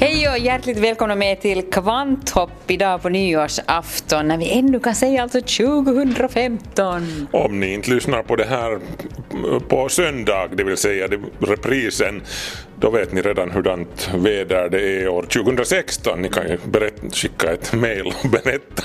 Hej och hjärtligt välkomna med till Kvanthopp idag på nyårsafton när vi ännu kan säga alltså 2015. Om ni inte lyssnar på det här på söndag, det vill säga reprisen, då vet ni redan hurdant väder det är år 2016. Ni kan ju berätta, skicka ett mail och berätta.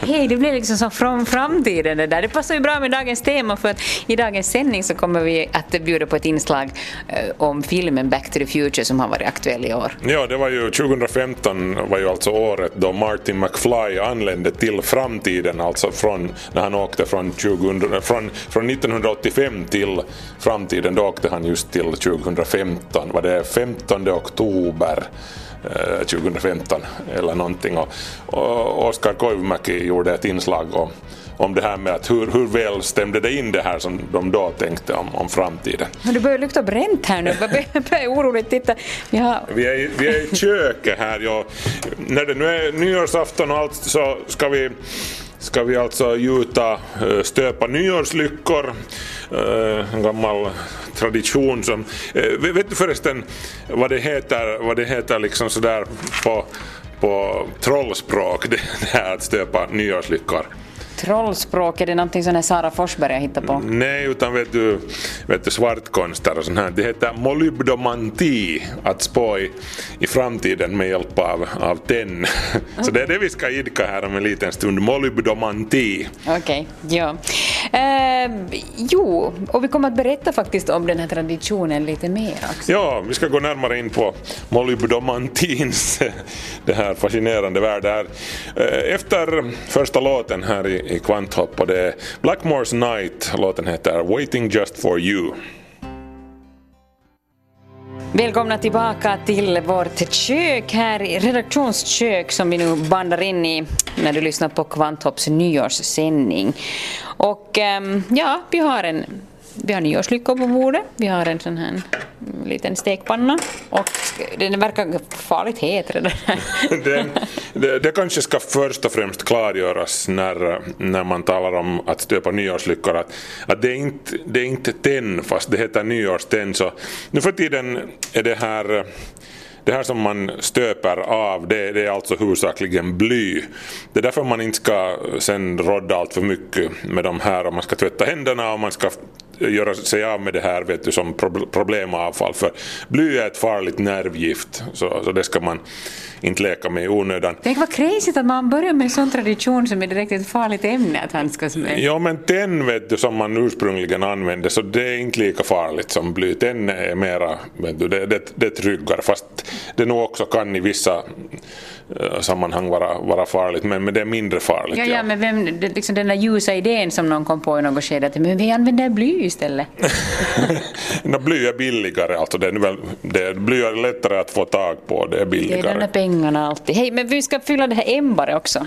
Hej, det blir liksom som från framtiden det där. Det passar ju bra med dagens tema för att i dagens sändning så kommer vi att bjuda på ett inslag eh, om filmen Back to the Future som har varit aktuell i år. Ja, det var ju 2015 var ju alltså året då Martin McFly anlände till framtiden, alltså från när han åkte från, 2000, från, från 1985 till framtiden, då åkte han just till 2015. Var det 15 oktober eh, 2015 eller någonting och, och Oskar Koivumäki gjorde ett inslag om, om det här med att hur, hur väl stämde det in det här som de då tänkte om, om framtiden. Men det börjar lukta bränt här nu. Jag börjar- oroligt titta. Vi har Vi är, vi är i köket här. Ja. När det nu är nyårsafton och allt så ska vi, ska vi alltså gjuta, eh, stöpa nyårslyckor. Eh, en gammal tradition som... Eh, vet du förresten vad det heter, vad det heter liksom sådär på, på trollspråk, det här att stöpa nyårslyckor? Trollspråk, är det någonting som Sara Forsberg har hittat på? Nej, utan vet du, vet du svartkonster och sånt här. Det heter molybdomanti, att spå i, i framtiden med hjälp av, av tenn. Så det är det vi ska idka här om en liten stund, molybdomanti. Okej, ja. Eh, jo, och vi kommer att berätta faktiskt om den här traditionen lite mer också. Ja, vi ska gå närmare in på molybdomantins det här fascinerande värld här. Eh, Efter första låten här i, i Kvanthopp och det är Blackmore's Night, låten heter Waiting Just For You. Välkomna tillbaka till vårt kök här, i redaktionskök som vi nu bandar in i när du lyssnar på Kvanthopps nyårssändning. Och ehm, ja, vi har en vi har nyårslyckor på bordet, vi har en sån här mm, liten stekpanna och den verkar farligt het redan. det, det, det kanske ska först och främst klargöras när, när man talar om att stöpa nyårslyckor att, att det, är inte, det är inte tenn fast det heter nyårstenn så nu för tiden är det här det här som man stöper av det, det är alltså huvudsakligen bly. Det är därför man inte ska sen rodda allt för mycket med de här om man ska tvätta händerna och man ska göra sig av med det här vet du, som prob- problemavfall för bly är ett farligt nervgift så, så det ska man inte leka med i onödan. Tänk vad crazy att man börjar med en sån tradition som är direkt ett farligt ämne att handskas med. Ja men tenn vet du som man ursprungligen använde så det är inte lika farligt som bly. Tenn är mera, vet du, det, det, det är tryggare fast det nog också kan i vissa sammanhang vara, vara farligt men, men det är mindre farligt. Ja, ja, men vem, det, liksom den där ljusa idén som någon kom på i något skede att men vi använder bly istället. no, bly är billigare alltså, det är, nu väl, det, bly är lättare att få tag på, det är Det är billigare. de där pengarna alltid. Hej, men vi ska fylla det här ämbaret också.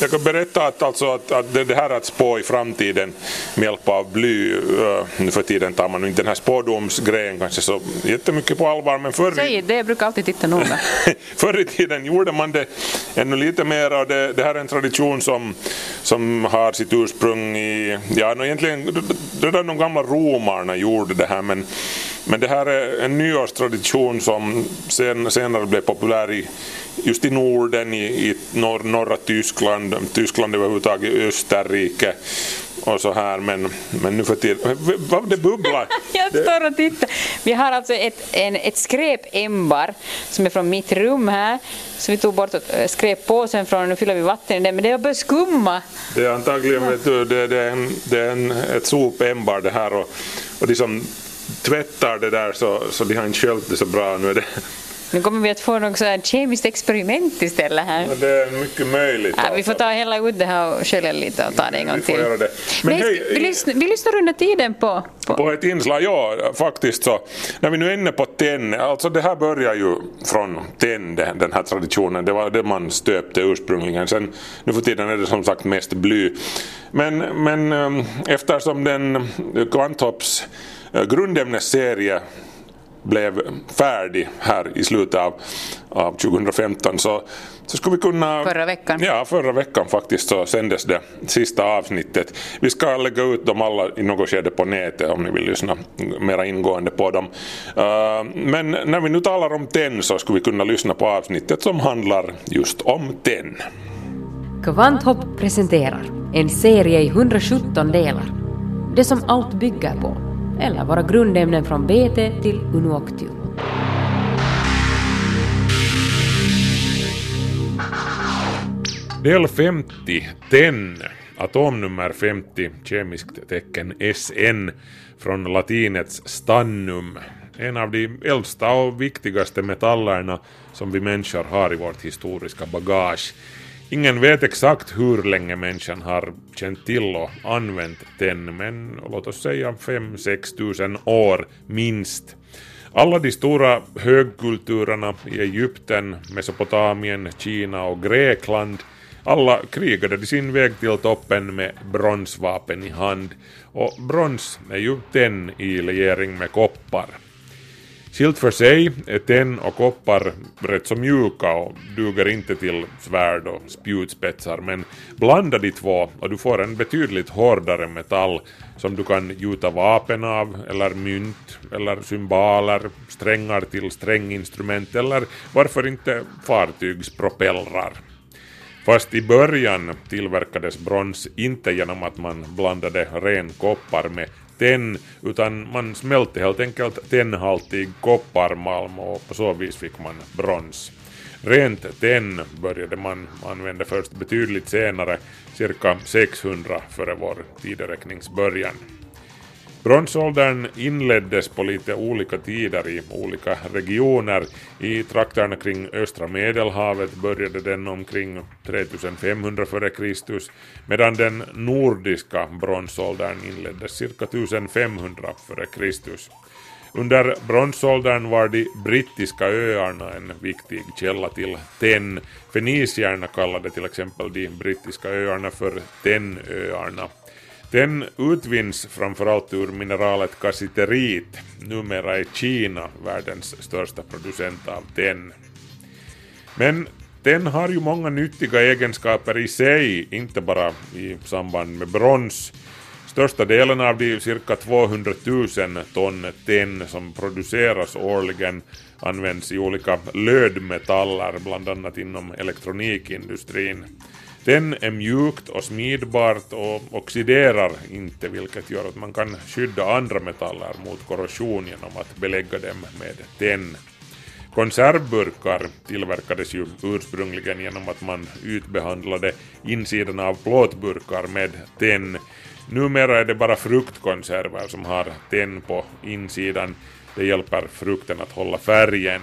Jag kan berätta att, alltså att, att det, här att spå i framtiden med hjälp av bly, uh, nu för tiden tar man inte den här spådomsgrejen kanske så jättemycket på allvar men förr Säg det, jag brukar alltid titta noga. Förr i tiden gjorde man det ännu lite mer och det, det här är en tradition som, som har sitt ursprung i, ja no, egentligen redan de gamla romarna gjorde det här men, men det här är en nyårstradition som sen, senare blev populär i, just i Norden, i, i norr, norra Tyskland, Tyskland överhuvudtaget, Österrike och så här men, men nu för tiden, vad det bubblar? Jag står och tittar. Vi har alltså ett, en, ett skräpämbar som är från mitt rum här. Så vi tog bort äh, skräppåsen från och nu fyller vi vatten i den. Men det har börjat skumma. Det är antagligen vet du, det, det är, en, det är en, ett sopämbar det här och, och de som tvättar det där så, så de har inte sköljt det så bra. Nu är det, Nu kommer vi att få något så här kemiskt experiment istället här. Men Det är mycket möjligt. Ja, vi alltså. får ta hela ut det här och skölja lite och ta det en gång till. Men Nej, hej, vi, lyssnar, vi lyssnar under tiden på... på. På ett inslag, ja faktiskt så. När vi nu är inne på tenn, alltså det här börjar ju från tenn den här traditionen. Det var det man stöpte ursprungligen. Sen nu för tiden är det som sagt mest bly. Men, men eh, eftersom den Kvanthopps grundämnesserie blev färdig här i slutet av, av 2015 så, så skulle vi kunna... Förra veckan. Ja, förra veckan faktiskt så sändes det sista avsnittet. Vi ska lägga ut dem alla i något skede på nätet om ni vill lyssna mera ingående på dem. Uh, men när vi nu talar om tenn så skulle vi kunna lyssna på avsnittet som handlar just om tenn. Kvanthopp presenterar en serie i 117 delar. Det som allt bygger på, eller våra grundämnen från BT till Unuoctium. Del 50, tenn. Atomnummer 50, kemiskt tecken SN från latinets stannum. En av de äldsta och viktigaste metallerna som vi människor har i vårt historiska bagage. Ingen vet exakt hur länge människan har känt till och använt tenn, men låt oss säga 5-6 tusen år minst. Alla de stora högkulturerna i Egypten, Mesopotamien, Kina och Grekland alla krigade de sin väg till toppen med bronsvapen i hand och brons är ju tenn i legering med koppar. Skilt för sig är tenn och koppar rätt så mjuka och duger inte till svärd och spjutspetsar men blanda de två och du får en betydligt hårdare metall som du kan gjuta vapen av eller mynt eller symboler, strängar till stränginstrument eller varför inte fartygspropellrar. Fast i början tillverkades brons inte genom att man blandade ren koppar med tenn utan man smälte helt enkelt tennhaltig kopparmalm och på så vis fick man brons. Rent tenn började man använda först betydligt senare, cirka 600 före vår tideräknings början. Bronsåldern inleddes på lite olika tider i olika regioner. I trakterna kring östra medelhavet började den omkring 3500 f.Kr. medan den nordiska bronsåldern inleddes cirka 1500 f.Kr. Under bronsåldern var de brittiska öarna en viktig källa till tenn. Fenicierna kallade till exempel de brittiska öarna för tennöarna. Den utvinns framförallt ur mineralet kassiterit. Numera är Kina världens största producent av tenn. Men tenn har ju många nyttiga egenskaper i sig, inte bara i samband med brons. Största delen av de cirka 200 000 ton tenn som produceras årligen används i olika lödmetaller, bland annat inom elektronikindustrin. Den är mjukt och smidbart och oxiderar inte vilket gör att man kan skydda andra metaller mot korrosion genom att belägga dem med tenn. Konservburkar tillverkades ju ursprungligen genom att man utbehandlade insidan av plåtburkar med tenn. Numera är det bara fruktkonserver som har tenn på insidan. Det hjälper frukten att hålla färgen.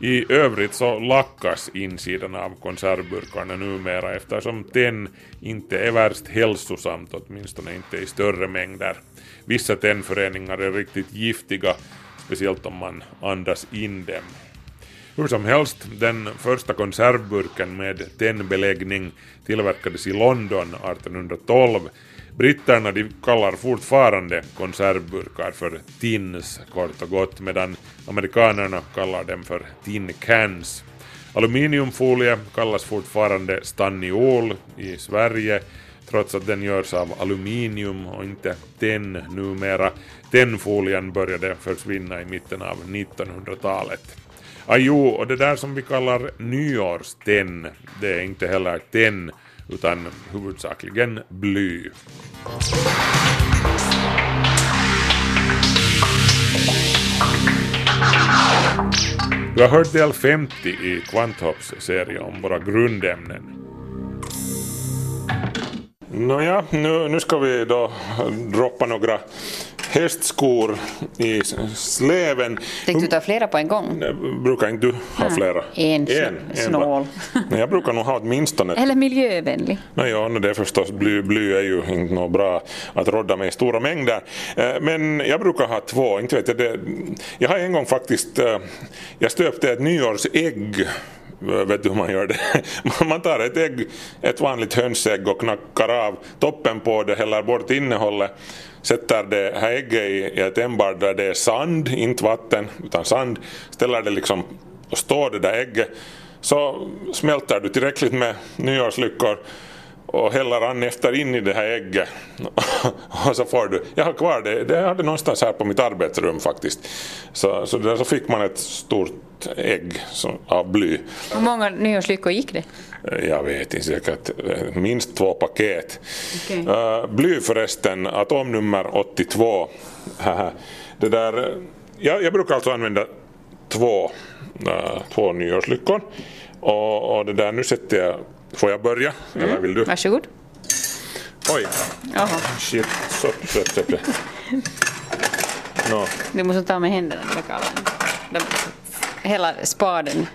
I övrigt så lackas insidan av konservburkarna numera eftersom tenn inte är värst hälsosamt, åtminstone inte i större mängder. Vissa tennföreningar är riktigt giftiga, speciellt om man andas in dem. Hur som helst, den första konservburken med tennbeläggning tillverkades i London 1812. Britterna de kallar fortfarande konservburkar för tins kort och gott medan amerikanerna kallar dem för tin cans. Aluminiumfolie kallas fortfarande stanniol i Sverige trots att den görs av aluminium och inte tenn numera. Tennfolien började försvinna i mitten av 1900-talet. Ajo, och det där som vi kallar nyårstenn, det är inte heller tenn utan huvudsakligen bly. Du har hört del 50 i Kvanthopps serie om våra grundämnen. Nåja, nu, nu ska vi då droppa några hästskor i sleven. Tänkte du ta flera på en gång? Brukar inte du ha flera? En, snål. bara. Nej, jag brukar nog ha åtminstone Eller miljövänlig. No, ja, no, det är förstås, bly, bly är ju inte något bra att rodda med i stora mängder. Eh, Men jag brukar ha två, inte vet jag det. Jag har en gång faktiskt, eh, jag stöpte ett nyårsägg Vet du hur man gör det? Man tar ett ägg, ett vanligt hönsägg och knackar av toppen på det, häller bort innehållet, sätter det här ägget i ett ämbar där det är sand, inte vatten, utan sand, ställer det liksom och står det där ägget så smälter du tillräckligt med nyårslyckor och häller an efter in i det här ägget. Och så får du, jag har kvar det, det hade någonstans här på mitt arbetsrum faktiskt. Så, så där så fick man ett stort ägg som, av bly. Hur många nyårslyckor gick det? jag vet inte säkert eh, minst två paket. Okej. Eh, bly förresten atomnummer 82 Haha. det där, eh, jag, jag brukar alltså använda två, två nyårslyckor. Och, och det där nu sätter jag Får jag börja? Eller vill du? Varsågod. Oj, Jaha, shit. Så, så, så, så. No, du måste ta med händerna. De, hela spaden.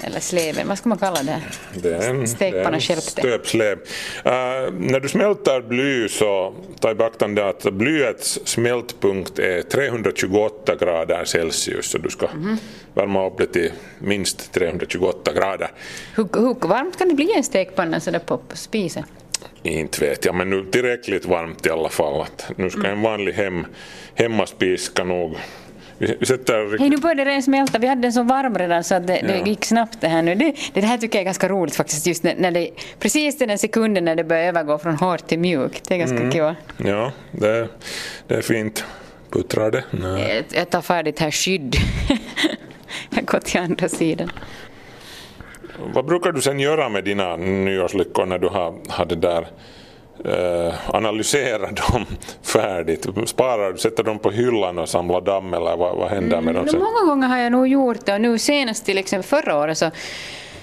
Eller sleven, vad ska man kalla det? det är en, Stekpanna det är en stöpslev. Uh, när du smälter bly så ta i beaktande att blyets smältpunkt är 328 grader Celsius så du ska Mhm. värma upp det till minst 328 grader. Hur, hur varmt kan det bli i en stekpanna sådär på, på spisen? Inte vet jag, men nu tillräckligt varmt i alla fall. Att nu ska en vanlig hem, hemmaspis ska nog... Vi, vi sätter... Hej, nu börjar det redan smälta. Vi hade den så varm redan så att det, det Ja. gick snabbt det här nu. Det, det här tycker jag är ganska roligt faktiskt, just när, när det, precis den sekunden när det börjar övergå från hårt till mjukt. Det är ganska kul. Ja, det, det är fint. Puttrar det? Nej. Jag- Jag tar färdigt här skydd. jag går till andra sidan. Vad brukar du sen göra med dina nyårslyckor när du har, har det där eh, analyserat dem färdigt? Sparar du, sätter dem på hyllan och samlar damm eller vad, vad händer med dem No, sen? många gånger har jag nog gjort det och nu senast till exempel förra året så,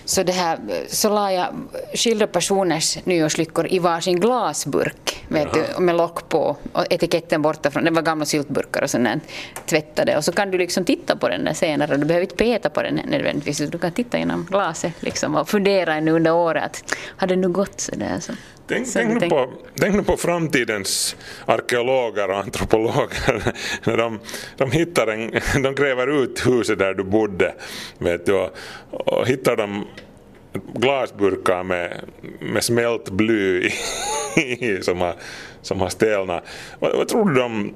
så, det här, så la jag skilda personers nyårslyckor i varsin glasburk vet du, med lock på och etiketten borta från, det var gamla syltburkar och sånt där, tvättade och så kan du liksom titta på den där senare du behöver inte peta på den nödvändigtvis du kan titta genom glaset liksom och fundera ännu under året har det nu gått sådär så. Tänk, tänk, nu tänk- på, tänk nu på framtidens arkeologer och antropologer när de, de, hittar en, de gräver ut huset där du bodde vet du, och, och hittar de glasburkar med, med smält bly i, som, har, som har stelnat. Vad, vad tror du de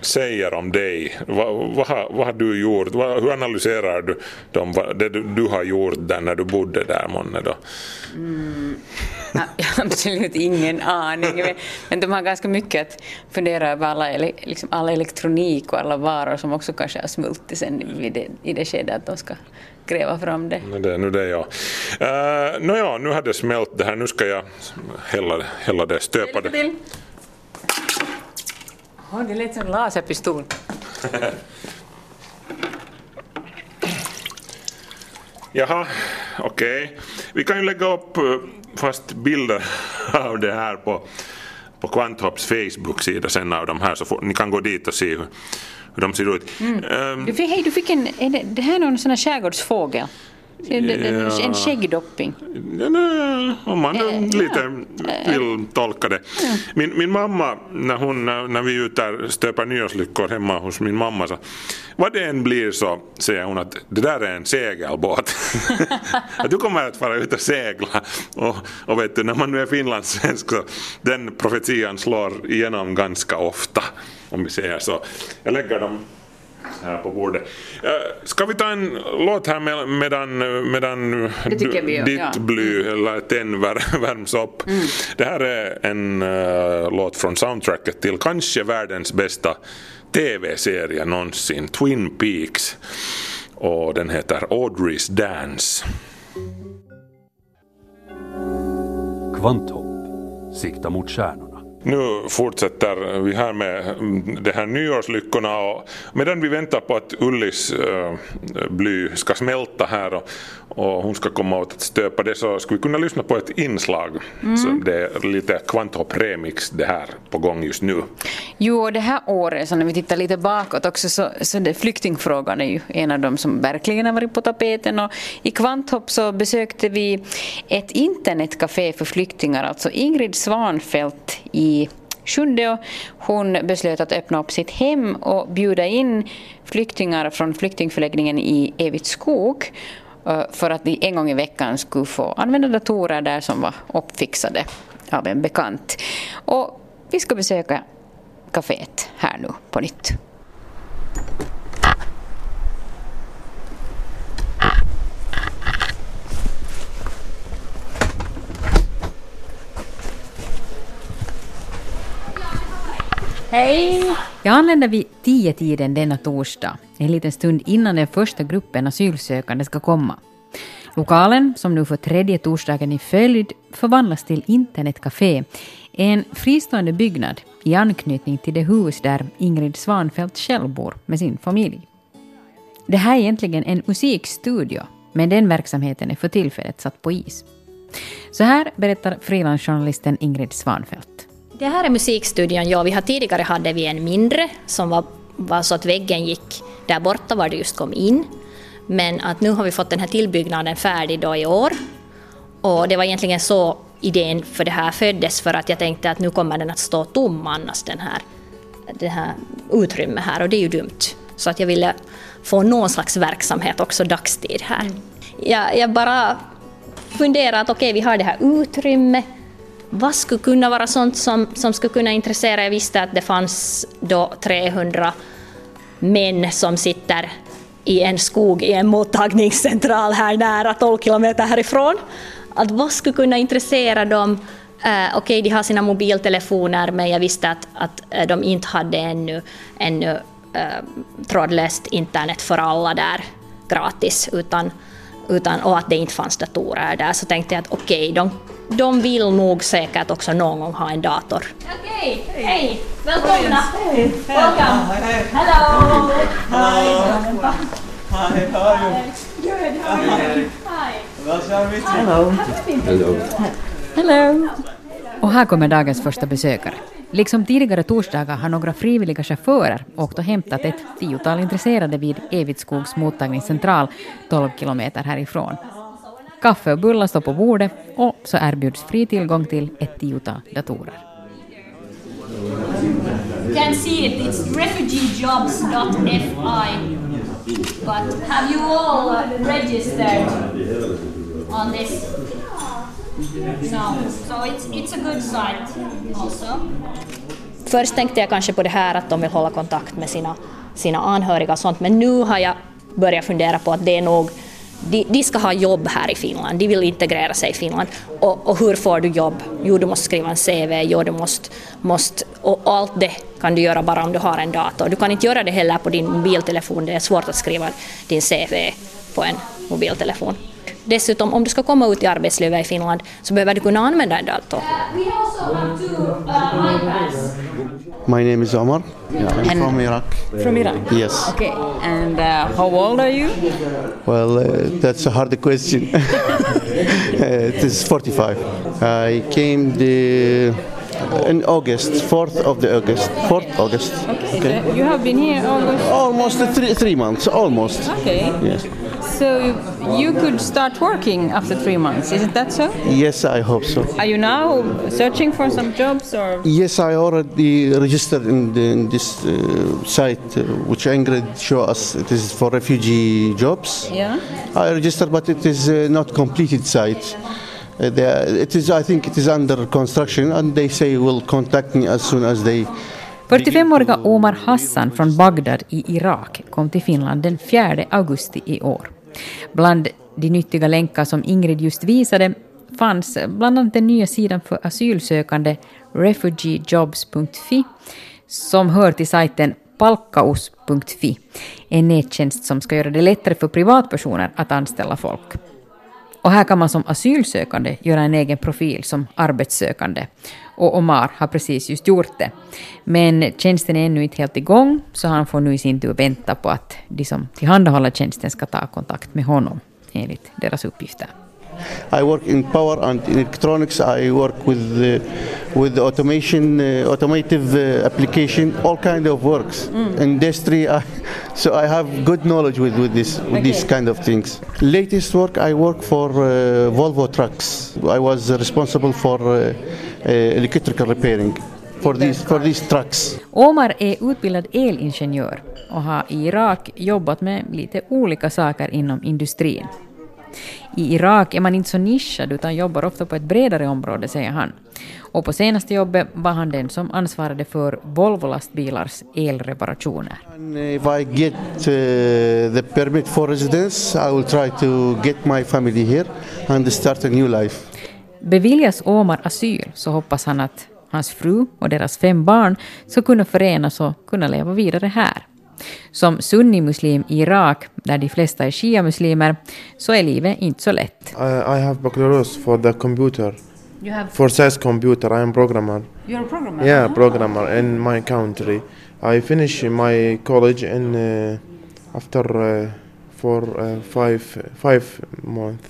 säger om dig? Vad, vad, har, vad har du gjort? Vad, hur analyserar du vad, det du, du har gjort där när du bodde där månne då? Ja, Jag har absolut ingen aning. Men- Men de har ganska mycket att fundera över alla, liksom all elektronik och alla varor som också kanske har smultit sen i det, i det skedet att de ska gräva fram det. Nu det, nu det ja. Uh, Nåja, nu har det smält det här. Nu ska jag hälla, hälla det, stöpa det. till! Oh, det lät som en laserpistol. Jaha, okej. Vi kan ju lägga upp eh, fast bilder av det här på, på Kvanthopps Facebook-sida sen av de här så får, ni kan gå dit och se hur, hur de ser ut. Ehm, Du fick, hej, du fick en, det här är någon sån här skärgårdsfågel. Det- Ja. En skäggdopping. Ja, om man Eh, lite vill tolka det. Min, min mamma, när, hon, när vi är ute där stöper nyårslyckor hemma hos min mamma, så vad det än blir så säger hon att det där är en segelbåt. att du kommer att fara ut och segla. Och, och vet du, när man nu är finlandssvensk så den profetian slår igenom ganska ofta, om vi säger så. Jag lägger dem här på bordet. Eh, Ska vi ta en låt här med- medan, medan vi ditt ja. bly eller tenn vär, värms upp? Det här är en eh, låt från soundtracket till kanske världens bästa TV-serie någonsin, Twin Peaks. Och den heter Audrey's Dance. Kvanthopp. Sikta mot stjärnorna. Nu fortsätter vi här med mm, de här nyårslyckorna och medan vi väntar på att Ullis äh, bly ska smälta här och, och hon ska komma åt att stöpa det så skulle vi kunna lyssna på ett inslag. Mm. Så det är lite Kvanthopp Remix det här på gång just nu. Jo, och det här året, så när vi tittar lite bakåt också, så, så det, flyktingfrågan är ju en av de som verkligen har varit på tapeten. Och I Kvanthopp så besökte vi ett internetcafé för flyktingar, alltså Ingrid Svanfält i Sjunde hon beslöt att öppna upp sitt hem och bjuda in flyktingar från flyktingförläggningen i Evitskog eh, för att de en gång i veckan skulle få använda datorer där som var uppfixade av en bekant. Och vi ska besöka kaféet här nu på nytt. Hej! Jag anländer vid tio tiden denna torsdag, en liten stund innan den första gruppen asylsökande ska komma. Lokalen, som nu för tredje torsdagen i följd förvandlas till internetcafé, är en fristående byggnad i anknytning till det hus där Ingrid Svanfeldt själv bor med sin familj. Det här är egentligen en musikstudio, men den verksamheten är för tillfället satt på is. Så här berättar frilansjournalisten Ingrid Svanfeldt. Det här är musikstudion, ja. Vi har tidigare hade vi en mindre som var, var så att väggen gick där borta var det just kom in. Men att nu har vi fått den här tillbyggnaden färdig då i år. Och det var egentligen så idén för det här föddes för att jag tänkte att nu kommer den att stå tom annars den här, det här utrymmet här och det är ju dumt. Så att jag ville få någon slags verksamhet också dagstid här. Mm. Jag, jag bara funderade att okej, okay, vi har det här utrymmet vad skulle kunna vara sånt som, som skulle kunna intressera? Jag visste att det fanns då 300 män som sitter i en skog i en mottagningscentral här nära 12 kilometer härifrån. Att vad skulle kunna intressera dem? Uh, Okej, okay, de har sina mobiltelefoner men jag visste att, att eh, de inte hade ännu, ännu uh, trådlöst internet för alla där gratis utan, utan, och att det inte fanns datorer där så tänkte jag att okej, okay, de de vill nog säkert också någon gång ha en dator. Okej, okay. hej! Välkomna! Hej! Welcome! Hello! Hi! Hi, how are you? Good, how are you? Hi! Hello! Hello! Hello! Och här kommer dagens första besökare. Liksom tidigare torsdagar har några frivilliga chaufförer åkt och hämtat ett tiotal intresserade vid Evitskogs mottagningscentral 12 kilometer härifrån. Kaffe och bullar står på bordet och så erbjuds fri tillgång till ett tiotal datorer. You can see it, it's refugeejobs.fi. But have you all registered on this? No, so it's, it's a good site also. Först tänkte jag kanske på det här att de vill hålla kontakt med sina, sina anhöriga och sånt, men nu har jag börjat fundera på att det är nog de, de, ska ha jobb här i Finland, de vill integrera sig i Finland. Och, och, hur får du jobb? Jo, du måste skriva en CV, jo, du måste, måste, och allt det kan du göra bara om du har en dator. Du kan inte göra det heller på din mobiltelefon, det är svårt att skriva din CV på en mobiltelefon. Dessutom, om du ska komma ut i arbetslivet i Finland så behöver du kunna använda en dator. My name is Omar. Yeah, I'm and from Iraq. From Iraq? Yes. Okay. And uh, how old are you? Well, uh, that's a hard question. uh, it is 45. I came the in August, 4th of the August, 4th August. Okay. okay. So you have been here August? Almost three, three months, almost. Okay. Yes. So you could start working after three months, isn't that so? Yes, I hope so. Are you now searching for some jobs or? Yes, I already registered in, the, in this uh, site, uh, which Ingrid showed us. It is for refugee jobs. Yeah. I registered, but it is uh, not completed site. Uh, it is, I think, it is under construction, and they say will contact me as soon as they 45-åriga Omar Hassan från Bagdad i Irak kom till Finland den 4 augusti i år. Bland de nyttiga länkar som Ingrid just visade fanns bland annat den nya sidan för asylsökande refugeejobs.fi som hör till sajten palkaus.fi, en nättjänst som ska göra det lättare för privatpersoner att anställa folk. Och här kan man som asylsökande göra en egen profil som arbetssökande. Och Omar har precis just gjort det. Men tjänsten är ännu inte helt igång, så han får nu i sin tur vänta på att de som tillhandahåller tjänsten ska ta kontakt med honom, enligt deras uppgifter. I work in power and in electronics. I work with uh, with automation, uh, automotive uh, application, all kind of works. Industry. I, so I have good knowledge with, with this with these kind of things. Latest work I work for Volvo trucks. I was responsible for electrical repairing for these for these trucks. Omar är utbildad elingenjör och har i Irak jobbat med lite olika saker inom industrin. I Irak är man inte så nischad utan jobbar ofta på ett bredare område, säger han. Och på senaste jobbet var han den som ansvarade för Volvo-lastbilars elreparationer. If I get uh, the permit for residence, I will try to get my family here and start a new life. Beviljas Omar asyl så hoppas han att hans fru och deras fem barn ska kunna förenas och kunna leva vidare här. Som sunnimuslim i Irak, där de flesta är shia-muslimer, så är livet inte så lätt. I, I have baccalaureus for the computer. You have- For science computer, I am programmer. You're a programmer? Yeah, Ah. programmer in my country. I finish my college in uh, after uh, for uh, five five months.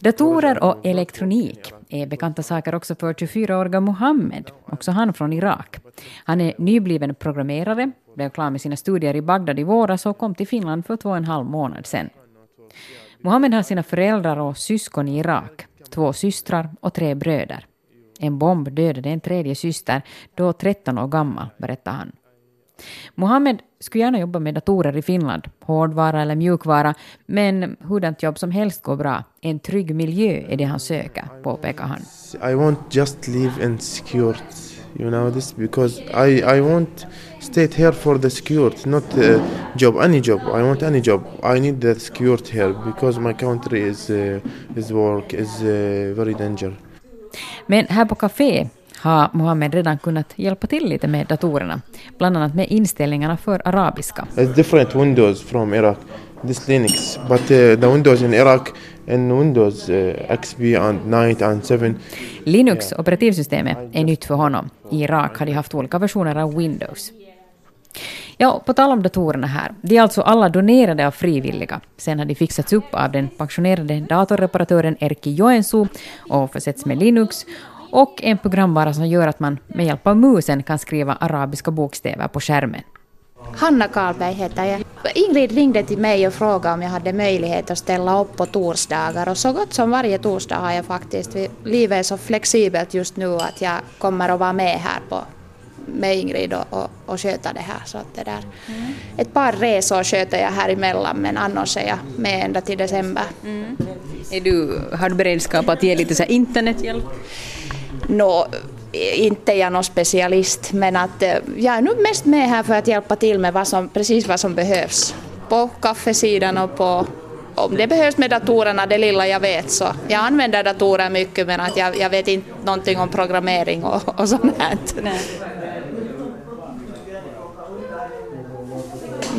Datorer och elektronik är bekanta saker också för 24-åriga Mohammed, också han från Irak. Han är nybliven programmerare, blev klar med sina studier i Bagdad i våras och kom till Finland för två och en halv månad sedan. Mohammed har sina föräldrar och syskon i Irak, två systrar och tre bröder. En bomb dödade en tredje syster, då 13 år gammal, berättar han. Mohammed skulle gärna jobba med datorer i Finland, hårdvara eller mjukvara, men hurdant jobb som helst går bra. En trygg miljö är det han söker, påpekar han. I won't just live in. You know this because I I won't stay here for the security, not uh, job any job. I want any job. I need the security here because my country is uh, is work is uh, very danger. Men här på café har Mohammed redan kunnat hjälpa till lite med datorerna, bland annat med inställningarna för arabiska. It's different Windows from Iraq. This Linux, but uh, the Windows in Iraq and Windows uh, XP and 9 and 7. Linux, operativsystemet, är nytt för honom. I Irak har de haft olika versioner av Windows. Ja, på tal om datorerna här. De är alltså alla donerade av frivilliga. Sen har de fixats upp av den pensionerade datorreparatören Erkki Joensuu och försetts med Linux och en programvara som gör att man med hjälp av musen kan skriva arabiska bokstäver på skärmen. Hanna Karlberg heter jag. Ingrid ringde till mig och frågade om jag hade möjlighet att ställa upp på torsdagar och så gott som varje torsdag har jag faktiskt. Livet är så flexibelt just nu att jag kommer att vara med här på, med Ingrid och, och, och sköta det här. Så att det där. Ett par resor sköter jag här emellan men annars är jag med ända till december. Är du, har du beredskap att ge lite så internethjälp? Nå, inte är jag någon specialist men att eh, jag är nog mest med här för att hjälpa till med vad som, precis vad som behövs. På kaffesidan och på om det behövs med datorerna, det lilla jag vet så. Jag använder datorer mycket men att jag, jag vet inte någonting om programmering och, och sånt här.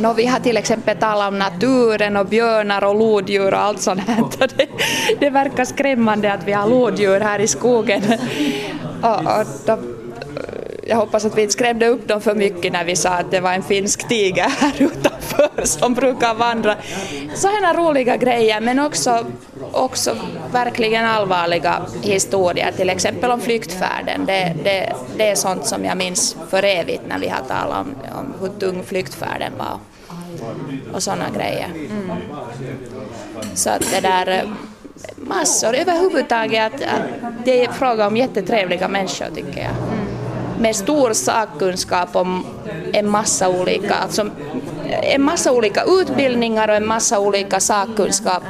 No, vi har till exempel talat om naturen och björnar och lodjur och allt sånt här. Det, det verkar skrämmande att vi har lodjur här i skogen. Och, och då, jag hoppas att vi inte skrämde upp dem för mycket när vi sa att det var en finsk tiger här utanför som brukar vandra. Sådana roliga grejer men också, också verkligen allvarliga historier, till exempel om flyktfärden. Det, det, det är sånt som jag minns för evigt när vi har talat om, om hur tung flyktfärden var och sådana grejer. Mm. Så att det där eh, massor överhuvudtaget att, att det är fråga om jättetrevliga människor tycker jag. Mm. Med stor sakkunskap om en massa olika, alltså en massa olika utbildningar och en massa olika sakkunskap,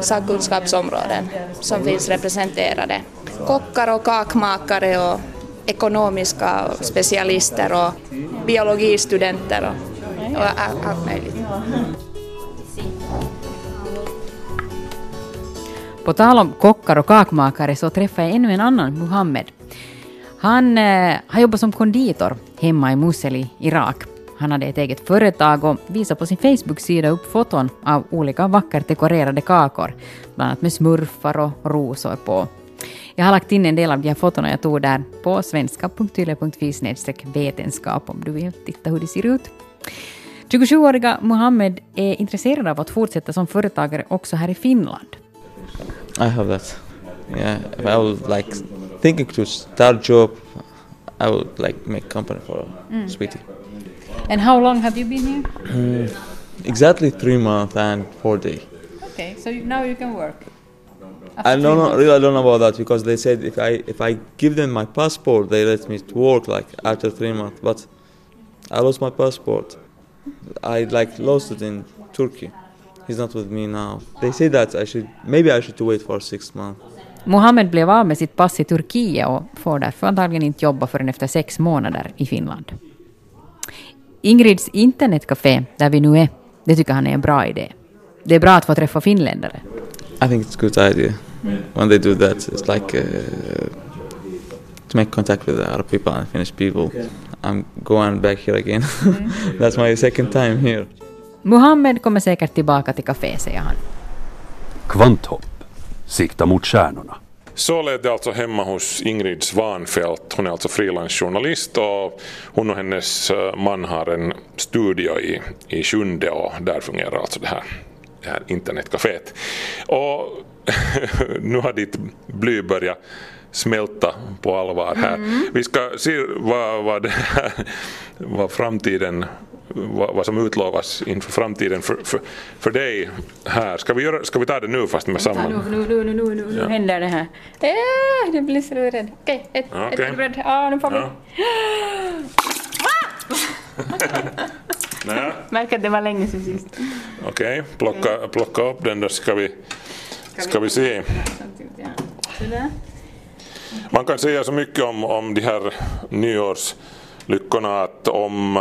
sakkunskapsområden som finns representerade. Kockar och kakmakare och ekonomiska specialister och biologistudenter och, och allt allt möjligt. På tal om kockar och kakmakare så träffade jag ännu en annan, Muhammed. Han eh, har jobbat som konditor hemma i Mosul i Irak. Han Han hade ett eget företag och visade på sin Facebook-sida upp foton av olika vackert dekorerade kakor, bland annat med smurfar och rosor på. Jag har lagt in en del av de här fotona jag tog där på svenska.yle.fi vetenskap om du vill titta hur det ser ut. 27-åriga Mohammed är intresserad av att fortsätta som företagare också här i Finland. I have that. Yeah, if I would like thinking to start job, I would like make company for Mm. Sweetie. And how long have you been here? Mm, exactly three months and four days. Okay, so now you can work. I don't know, really I don't know about that because they said if I if I give them my passport, they let me to work like after three months. But I lost my passport. I like lost it in Turkey. He's not with me now. They say that I should maybe I should wait for six months. Mohammed blev av med sitt pass i Turkiet och får därför antagligen inte jobba förrän efter sex månader i Finland. Ingrids internetcafé, där vi nu är, det tycker han är en bra idé. Det är bra att få träffa finländare. I think it's a good idea. When they do that, it's like uh, to make contact with the other people and Finnish people. I'm going back here again. That's my second time here. Mohammed kommer säkert tillbaka till café, säger han. Kvanthopp. Sikta mot stjärnorna. Så lät det alltså hemma hos Ingrid Svanfält. Hon är alltså frilansjournalist och hon och hennes eh, man har en studio i, i Sjunde och där fungerar alltså det här, det här internetcaféet. Och nu har ditt bly börjat smälta på allvar här. Vi ska se vad, vad, här, vad framtiden vad, vad som utlovas inför framtiden för, för, för dig här. Ska vi, göra, ska vi ta det nu fast med samma? Nu, nu, nu, nu, nu, nu Ja. händer det här. Äh, det blir så rädd. Okej, ett, Ja, ett, beredd? Ja, nu får vi. Ja. Nej. Märker att det var länge sedan sist. Okej, plocka, plocka upp den då ska vi, ska vi se. Sådär. Man kan säga så mycket om, om de här nyårslyckorna att om,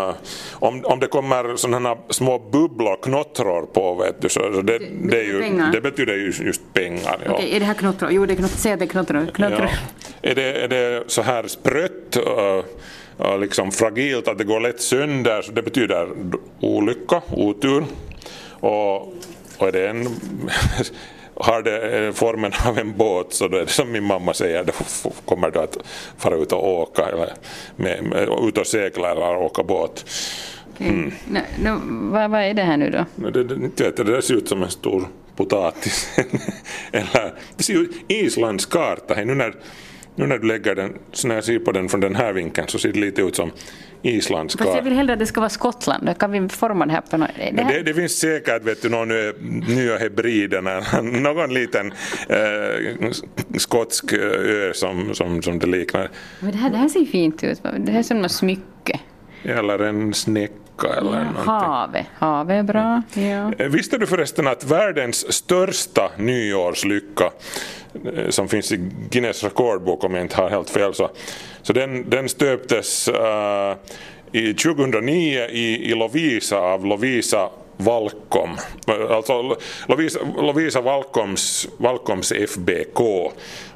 om, om det kommer sådana här små bubblor, knottror på vet du, så det, det, är ju, det betyder ju just pengar. Ja. Okej, är det här knottro? Jo, det är knottro. Säg att det är knottro. knottro. Ja. Är, det, är det så här sprött och liksom fragilt att det går lätt sönder så det betyder olycka, otur. Och, och är det en, har det eh, formen av en båt så då är det som min mamma säger, då kommer du att fara ut och åka eller med, med, ut och segla eller åka båt. Mm. Nu, nu, vad, vad är det här nu då? Men Det, det, inte vet det där ser ut som en stor potatis. Eller, det ser ut Islands karta. Nu, när, nu när du lägger den, så när jag ser på den från den här vinkeln så ser det lite ut som Islands Fast jag vill hellre att det ska vara Skottland. Kan vi forma det här på något... Det här, det, det finns säkert vet du, någon eh, nya hebriden eller någon liten eh, skotsk eh, ö som, som, som det liknar. men det, här, det här ser fint ut. Det här är som något smycke. Eller en snäcka eller någonting. Havet. Havet är bra. Ja. Eh, Visste du förresten att världens största nyårslycka eh, som finns i Guinness rekordbok om jag inte har helt fel så, så den, den stöptes eh, i 2009 i, i Lovisa av Lovisa Valkom. Alltså Lo- Lovisa, Lovisa Valkoms, Valkoms FBK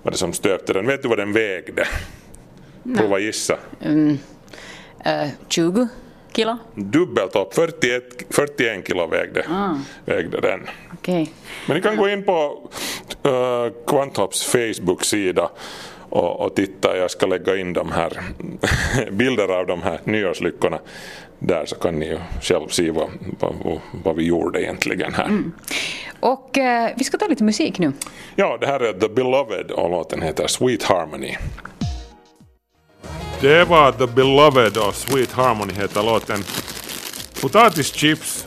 var det som stöpte den. Vet du vad den vägde? Prova gissa. Mm. Eh, 20 kilo? Dubbelt upp, 41, 41 kilo vägde, Ah. vägde den. Okej. Men ni kan gå in på uh, Quanthopps Facebook-sida och, och titta. Jag ska lägga in de här bilder av de här nyårslyckorna där så kan ni ju själv se vad, vad, vad vi gjorde egentligen här. Och eh, vi ska ta lite musik nu. Ja, det här är The Beloved och låten heter Sweet Harmony. Det var The Beloved och Sweet Harmony heter låten. Potatischips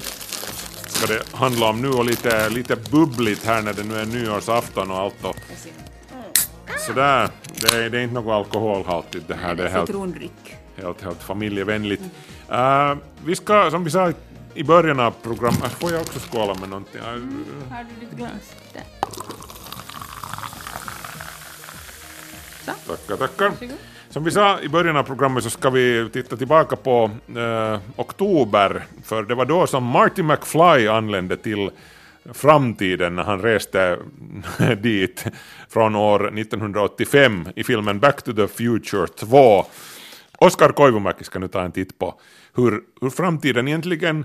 ska det handla om nu och lite, lite bubbligt här när det nu är nyårsafton och allt. Och sådär, det är, det är inte något alkoholhaltigt det här. Det är helt, helt, helt familjevänligt. Uh, vi ska, som vi sa i början av programmet, får jag också skåla med någonting? Har du ditt glas? Där. Tackar, tackar. Som vi sa i början av programmet så ska vi titta tillbaka på eh, oktober, för det var då som Marty McFly anlände till framtiden när han reste dit från år 1985 i filmen Back to the Future 2. Oskar Koivumäki ska nu ta en titt på hur, hur framtiden egentligen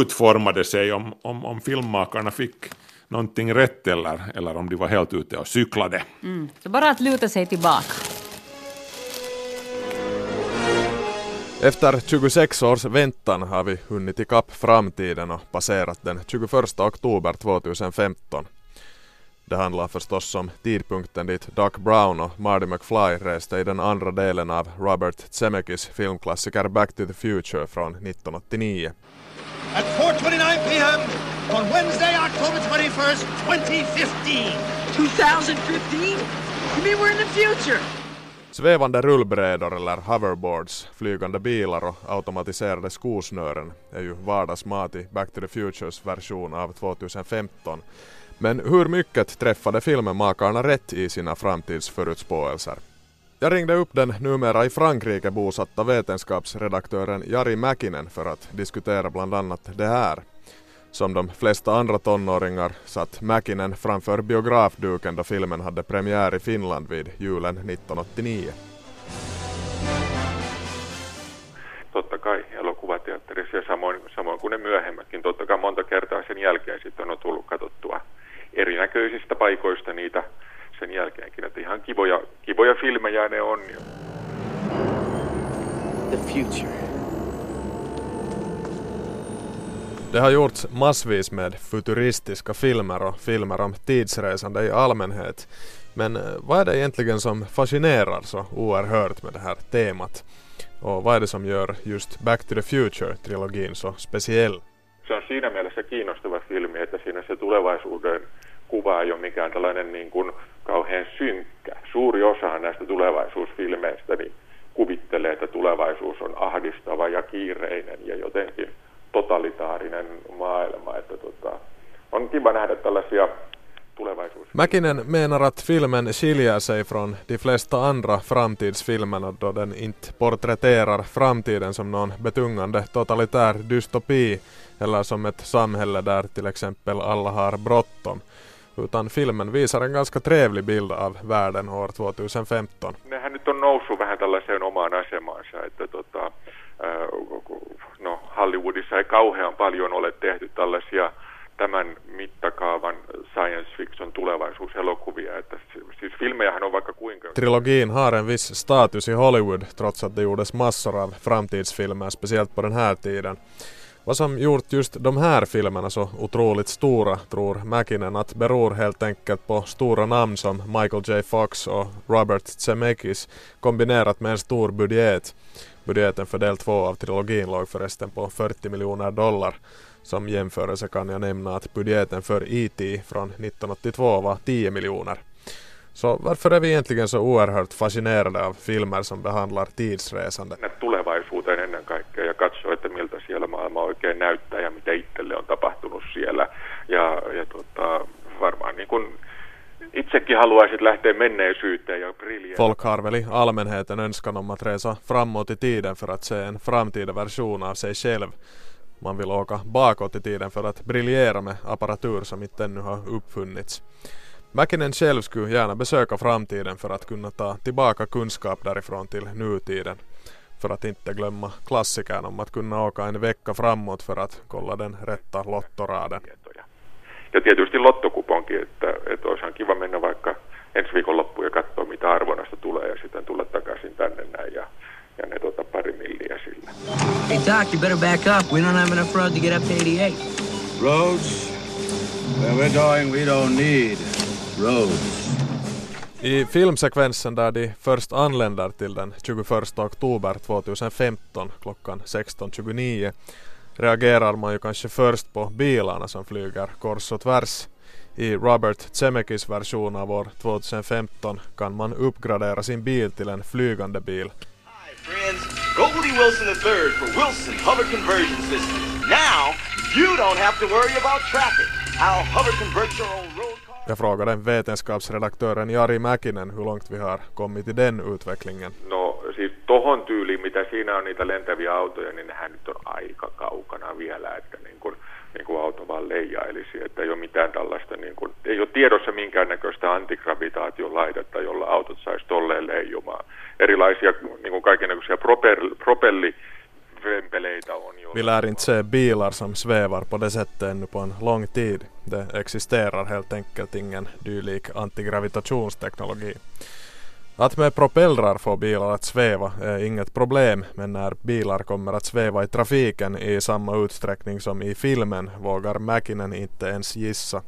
utformade sig om, om, om filmmakarna fick någonting rätt eller, eller om de var helt ute och cyklade. Mm. Så bara att luta sig tillbaka. Efter 26 års väntan har vi hunnit ikapp framtiden och passerat den 21 oktober 2015. Det handlar förstås om tidpunkten dit Doc Brown och Marty McFly reste i den andra delen av Robert Zemeckis filmklassiker Back to the Future från 1989. At 4.29 p.m. on Wednesday, October 21st, 2015. 2015? You mean we're in the future? Svävande rullbrädor eller hoverboards, flygande bilar och automatiserade skosnören är ju vardagsmat i Back to the Futures version av 2015 men hur mycket träffade filmmakarna rätt i sina framtidsförutspåelser? Jag ringde upp den numera i Frankrike bosatta vetenskapsredaktören Jari Mäkinen för att diskutera bland annat det här. Som de flesta andra tonåringar satt Mäkinen framför biografduken då filmen hade premiär i Finland vid julen 1989. totta kai elokuvateatterissa ja samoin, samoin kuin ne myöhemmätkin. Totta kai monta kertaa sen jälkeen sitten on tullut katsottua erinäköisistä paikoista niitä sen jälkeenkin. Että ihan kivoja, kivoja filmejä ne on. The future. Det har gjorts massvis med futuristiska filmer och filmer om tidsresande i allmänhet. Men eh, vad är det egentligen som fascinerar så oerhört med det här temat? Och vad är det som gör just Back to the Future-trilogin så speciell? Se on siinä mielessä kiinnostava filmi, että siinä se tulevaisuuden kuva ei ole mikään tällainen niin kuin kauhean synkkä. Suuri osa näistä tulevaisuusfilmeistä niin kuvittelee, että tulevaisuus on ahdistava ja kiireinen ja jotenkin totalitaarinen maailma. Että tota, on kiva nähdä tällaisia tulevaisuus. Mäkinen menar att filmen skiljer sig från de flesta andra framtidsfilmerna då den inte porträtterar framtiden som någon betungande totalitär dystopi eller som ett samhälle där till exempel alla har bråttom utan filmen visar en ganska trevlig bild av världen år 2015. Nehän nyt on noussut vähän tällaiseen omaan asemaansa, että tota, no, Hollywoodissa ei kauhean paljon ole tehty tällaisia tämän mittakaavan science fiction tulevaisuuselokuvia. Että siis filmejähän on vaikka kuinka... Trilogin har en viss status i Hollywood trots att det gjordes massor av framtidsfilmer, speciellt på den här tiden. Vad som gjort just de här filmerna så otroligt stora tror Mäkinen att beror helt enkelt på stora namn som Michael J Fox och Robert Zemeckis kombinerat med en stor budget. Budgeten för del två av trilogin låg förresten på 40 miljoner dollar. Som jämförelse kan jag nämna att budgeten för E.T. från 1982 var 10 miljoner. Så varför är vi egentligen så oerhört fascinerade av filmer som behandlar tidsresande? Tulevaisuuteen ennen kaikkea ja katsoa, että miltä siellä maailma oikein näyttää ja mitä itselle on tapahtunut siellä. Ja, ja tota, varmaan niin kuin itsekin haluaisit lähteä menneisyyteen ja briljera. Folk har väl i allmänheten önskan om att resa framåt i tiden för att se en framtida version av sig själv. Man vill åka bakåt i tiden för att briljera med apparatur som inte ännu har uppfunnits. Mäkinen själv skulle gärna besöka framtiden för att kunna ta tillbaka kunskap därifrån till nutiden. För att inte glömma klassikern om att kunna åka en vecka framåt för att kolla den rätta lottoraden. Ja tietysti lottokuponki, että, että olisihan kiva mennä vaikka ensi viikon loppuun ja katsoa mitä arvonnasta tulee ja sitten tulla takaisin tänne näin ja, ja ne tota pari milliä sillä. Hey Doc, you better back up. We don't have enough road to get up to 88. Roads? Where we're going we don't need roads. I filmsekvensen där de först anländer till den 21 oktober 2015 klockan 16.29 reagerar man ju kanske först på bilarna som flyger kors och tvärs. I Robert Zemeckis version av år 2015 kan man uppgradera sin bil till en flygande bil. Hi friends, Goldie Wilson III for Wilson Hover Conversion System. Now you don't have to worry about traffic. I'll hover convert your old road Jag frågade vetenskapsredaktören Jari Mäkinen hur långt vi har kommit i den utvecklingen. No siis tohon tyyliin, mitä siinä on niitä lentäviä autoja, niin nehän nyt on aika kaukana vielä, että niin kun niin kuin auto vaan leijailisi, että ei ole mitään tällaista, niin kuin, ei ole tiedossa minkäännäköistä antigravitaatiolaitetta, jolla autot saisi tolleen leijumaan. Erilaisia niin kuin kaikenlaisia propelli vempeleitä on. Vi lär inte se bilar som svävar på det sättet ännu på en lång tid. Det existerar helt enkelt ingen dylik antigravitationsteknologi. Att med propellrar få bilar att sväva är inget problem men när bilar kommer att sväva i trafiken i samma utsträckning som i filmen vågar Mäkinen inte ens gissa.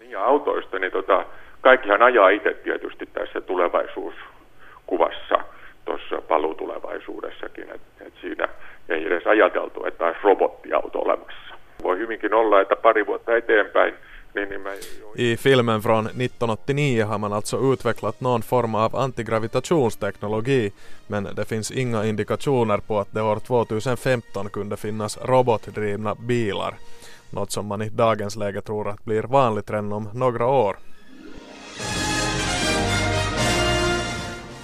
Niin autoista, niin tota, kaikkihan ajaa itse tietysti tässä tulevaisuuskuvassa tuossa paluutulevaisuudessakin, että et siinä ei edes ajateltu, että olisi robottiauto olemassa. Voi hyvinkin olla, että pari vuotta eteenpäin. I filmen från 1989 har man alltså utvecklat någon form av antigravitationsteknologi men det finns inga indikationer på att det år 2015 kunde finnas robotdrivna bilar. Något som man i dagens läge tror att blir vanligt redan om några år.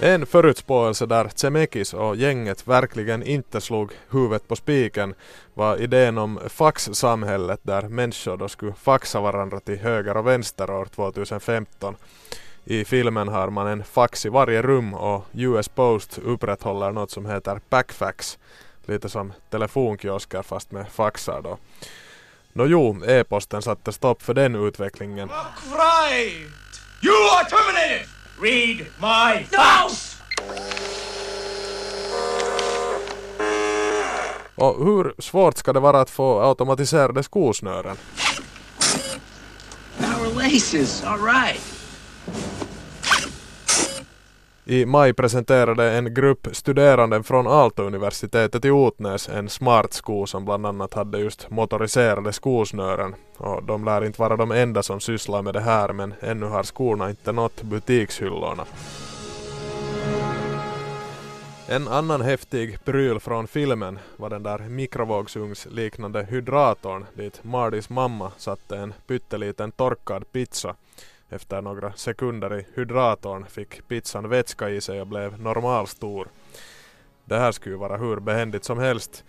En förutspåelse där Tsemekis och gänget verkligen inte slog huvudet på spiken var idén om faxsamhället där människor då skulle faxa varandra till höger och vänster år 2015. I filmen har man en fax i varje rum och US Post upprätthåller något som heter backfax. Lite som telefonkiosker fast med faxar då. Nå jo, e-posten satte stopp för den utvecklingen. Right! You are terminated! Read my house! Och hur svårt ska det vara att få automatiserade skosnören? Power laces, all right. I maj presenterade en grupp studerande från Aalto-universitetet i Otnäs en smart sko som bland annat hade just motoriserade skosnören. Och de lär inte vara de enda som sysslar med det här men ännu har skorna inte nått butikshyllorna. En annan häftig pryl från filmen var den där mikrovågsugnsliknande hydratorn dit Mardis mamma satte en pytteliten torkad pizza efter några sekunder i hydratorn fick pizzan vätska i sig och blev normalstor. Det här skulle vara hur behändigt som helst.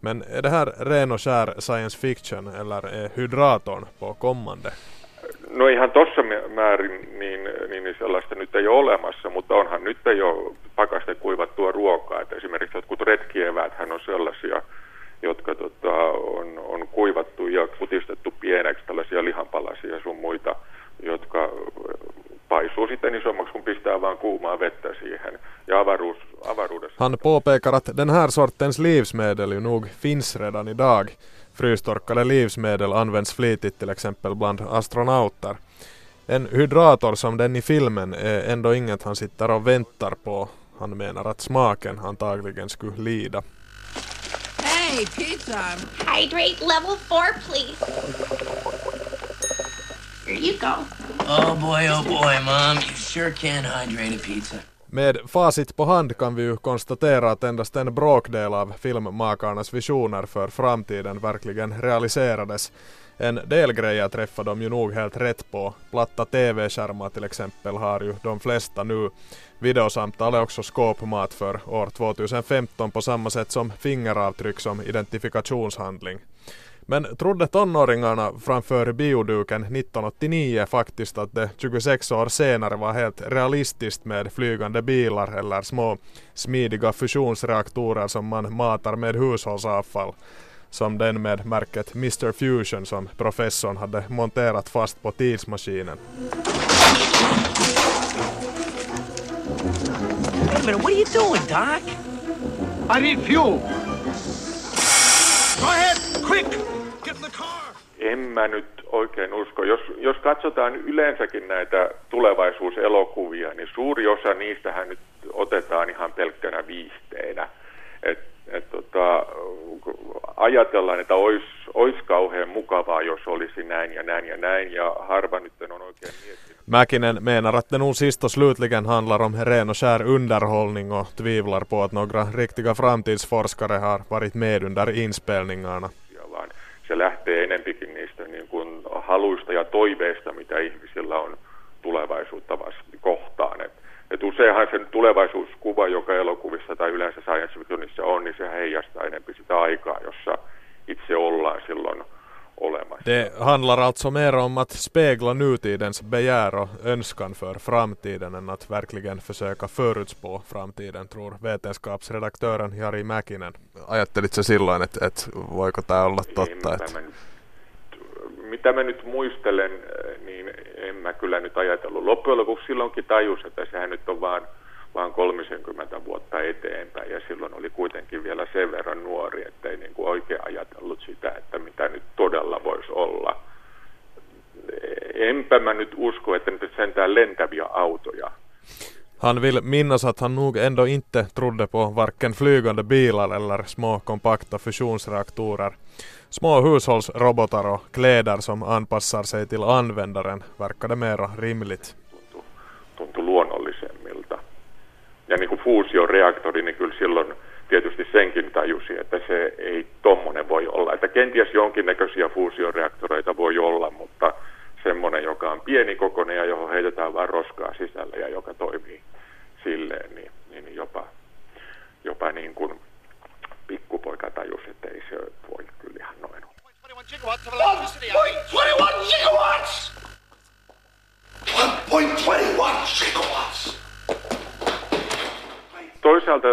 Men är det här ren och skär science fiction eller är hydratorn på kommande? No ihan tossa määrin niin, niin sellaista nyt ei ole olemassa, mutta onhan nyt jo pakaste kuivattua ruokaa. Että esimerkiksi jotkut retkieväthän on sellaisia, jotka tota, on, on kuivattu ja kutistettu pieneksi, tällaisia lihanpalasia sun muita jotka paisuu sitten isommaksi, kun pistää vaan kuumaa vettä siihen. Ja avaruus, avaruudessa... Han påpekar att den här sortens livsmedel ju nog finns redan idag. Frystorkade livsmedel används flitigt till exempel bland astronauter. En hydrator som den i filmen är ändå inget han sitter och väntar på. Han menar att smaken antagligen skulle lida. Hey, pizza! Hydrate level 4, please. Here you go. Oh boy, oh boy, Mom. You sure can hydrate a pizza. Med facit på hand kan vi ju konstatera att endast en bråkdel av filmmakarnas visioner för framtiden verkligen realiserades. En del grejer träffar de ju nog helt rätt på. Platta TV-skärmar till exempel har ju de flesta nu. Videosamtal är också skåpmat för år 2015 på samma sätt som fingeravtryck som identifikationshandling. Men trodde tonåringarna framför bioduken 1989 faktiskt att det 26 år senare var helt realistiskt med flygande bilar eller små smidiga fusionsreaktorer som man matar med hushållsavfall? Som den med märket Mr Fusion som professorn hade monterat fast på tidsmaskinen. Wait a minute, what are you doing, Doc? I need fuel. Go ahead, quick! En mä nyt oikein usko. Jos, jos katsotaan yleensäkin näitä tulevaisuuselokuvia, niin suuri osa niistähän nyt otetaan ihan pelkkänä viihteenä. Et, et tota, ajatellaan, että olisi ois kauhean mukavaa, jos olisi näin ja näin ja näin, ja harva nyt on oikein miettinyt. Mäkinen menar att det nog sist och slutligen handlar om ren och skär underhållning och tvivlar på att några riktiga framtidsforskare har varit med under inspelningarna se lähtee enempikin niistä niin kuin haluista ja toiveista, mitä ihmisillä on tulevaisuutta vasta kohtaan. Et, et useinhan sen tulevaisuuskuva, joka elokuvissa tai yleensä science fictionissa on, niin se heijastaa enempi sitä aikaa, jossa itse ollaan silloin olemassa. Det handlar alltså mer om att spegla nutidens begär och önskan för framtiden än att verkligen försöka förutspå framtiden, tror vetenskapsredaktören Jari Mäkinen. Ajattelitko silloin, että, että voiko tämä olla totta? Että... Mä nyt, mitä mä nyt muistelen, niin en mä kyllä nyt ajatellut. Loppujen lopuksi silloinkin tajus, että sehän nyt on vaan, vaan 30 vuotta eteenpäin ja silloin oli kuitenkin vielä sen verran nuori, ettei niin kuin oikein ajatellut sitä, että mitä nyt todella voisi olla. Enpä mä nyt usko, että nyt sentään lentäviä autoja Han vill minnas att han nog ändå inte trodde på varken flygande bilar eller små kompakta fusionsreaktorer. Små hushållsrobotar och kläder som anpassar sig till användaren verkade mera rimligt. Ja niin kuin fuusioreaktori, niin kyllä silloin tietysti senkin tajusi, että se ei tommonen voi olla. Että kenties jonkinnäköisiä fuusioreaktoreita voi olla, mutta semmoinen, joka on pienikokoinen ja johon heitetään vain roskaa sisälle ja joka toimii silleen, niin, niin jopa, jopa niin kuin pikkupoika tajusi, että ei se voi kyllä ihan noin olla. 1.21 gigawatts! 1.21 gigawatts! Toisaalta,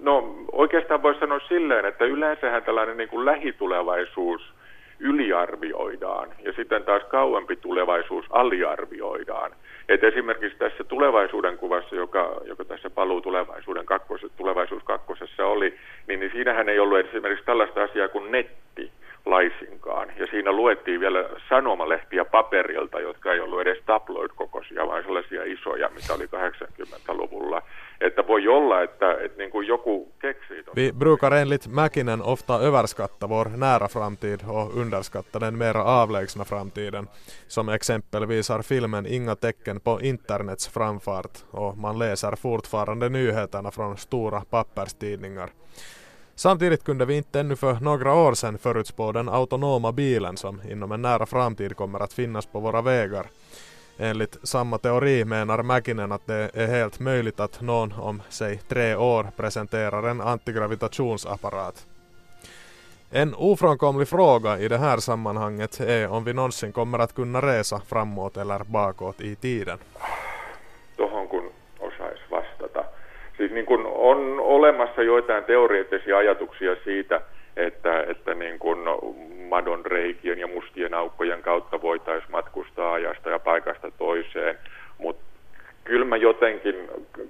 no oikeastaan voisi sanoa silleen, että yleensähän tällainen niin kuin lähitulevaisuus yliarvioidaan ja sitten taas kauempi tulevaisuus aliarvioidaan. Et esimerkiksi tässä tulevaisuuden kuvassa, joka, joka tässä paluu tulevaisuuden kakkosessa, tulevaisuus kakkosessa oli, niin, niin siinähän ei ollut esimerkiksi tällaista asiaa kuin netti laisinkaan. Ja siinä luettiin vielä sanomalehtiä paperilta, jotka ei ollut edes tabloid-kokoisia, vaan sellaisia isoja, mitä oli 80-luvulla. Että voi olla, että, että niin kuin joku keksii... Vi brukar enligt Mäkinen ofta överskatta vår nära framtid och underskatta den mera avlägsna framtiden. Som exempel visar filmen inga tecken på internets framfart och man läser fortfarande nyheterna från stora papperstidningar. Samtidigt kunde vi inte ännu för några år sedan förutspå den autonoma bilen som inom en nära framtid kommer att finnas på våra vägar. Enligt samma teori menar Mäkinen att det är helt möjligt att någon om, säg tre år presenterar en antigravitationsapparat. En ofrånkomlig fråga i det här sammanhanget är om vi någonsin kommer att kunna resa framåt eller bakåt i tiden. Niin kun on olemassa joitain teoreettisia ajatuksia siitä, että, että niin kun madon reikien ja mustien aukkojen kautta voitaisiin matkustaa ajasta ja paikasta toiseen, mutta kyllä mä jotenkin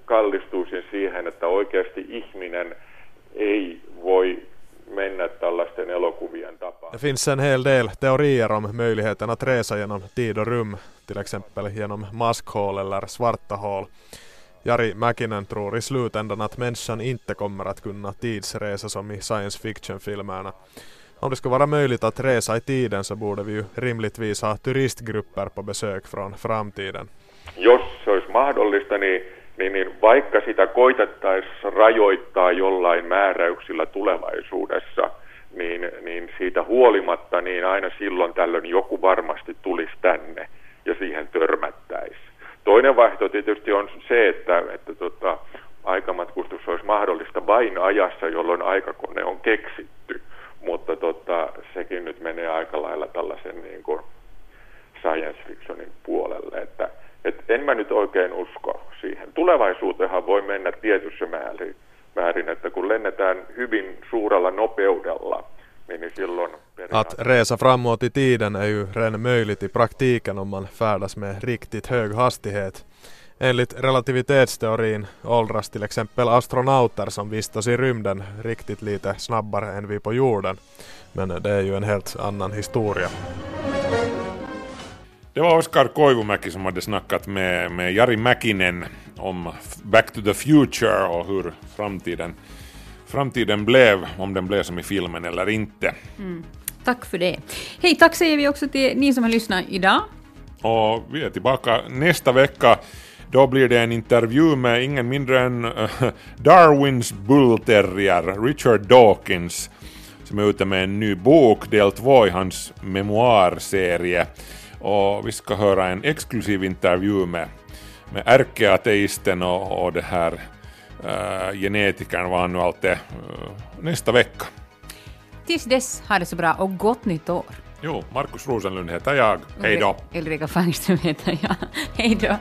kallistuisin siihen, että oikeasti ihminen ei voi mennä tällaisten elokuvien tapaan. Det finns en hel del teorier om möjligheten att resa genom tid och rum, till exempel genom maskhål eller svarta hål. Jari Mäkinen tror i slutändan att människan inte kommer att kunna tidsresa som i science fiction-filmerna. Om det ska vara möjligt att resa i tiden så borde vi ju rimligtvis ha turistgrupper på besök från framtiden. Jos se olisi mahdollista, niin, niin, niin vaikka sitä koitettaisiin rajoittaa jollain määräyksillä tulevaisuudessa, niin, niin siitä huolimatta niin aina silloin tällöin joku varmasti tulisi tänne ja siihen törmättäisi. Toinen vaihtoehto tietysti on se, että, että tota, aikamatkustus olisi mahdollista vain ajassa, jolloin aikakone on keksitty. Mutta tota, sekin nyt menee aika lailla tällaisen niin kuin science fictionin puolelle, että et en mä nyt oikein usko siihen. Tulevaisuuteenhan voi mennä tietyssä määrin, määrin, että kun lennetään hyvin suurella nopeudella, niin, niin silloin Att resa framåt i tiden är ju redan möjligt i praktiken om man färdas med riktigt hög hastighet. Enligt relativitetsteorin åldras till exempel astronauter som vistas i rymden riktigt lite snabbare än vi på jorden. Men det är ju en helt annan historia. Det var Oskar Koivumäki som hade snackat med, med Jari Mäkinen om Back to the Future och hur framtiden, framtiden blev, om den blev som i filmen eller inte. Mm. Tack för det. Hej, tack säger vi också till ni som har lyssnat idag. Och vi är tillbaka nästa vecka. Då blir det en intervju med ingen mindre än äh, Darwins bullterrier, Richard Dawkins, som är ute med en ny bok, del två i hans memoarserie. Och vi ska höra en exklusiv intervju med, med ärkeateisten och, och det här genetikern, vad han nu allt är, äh, nästa vecka. Tills dess, ha det så bra och gott nytt år. Jo, Markus Rosenlund heter jag. Hej då! Ulrika Fangström heter jag. Hej då.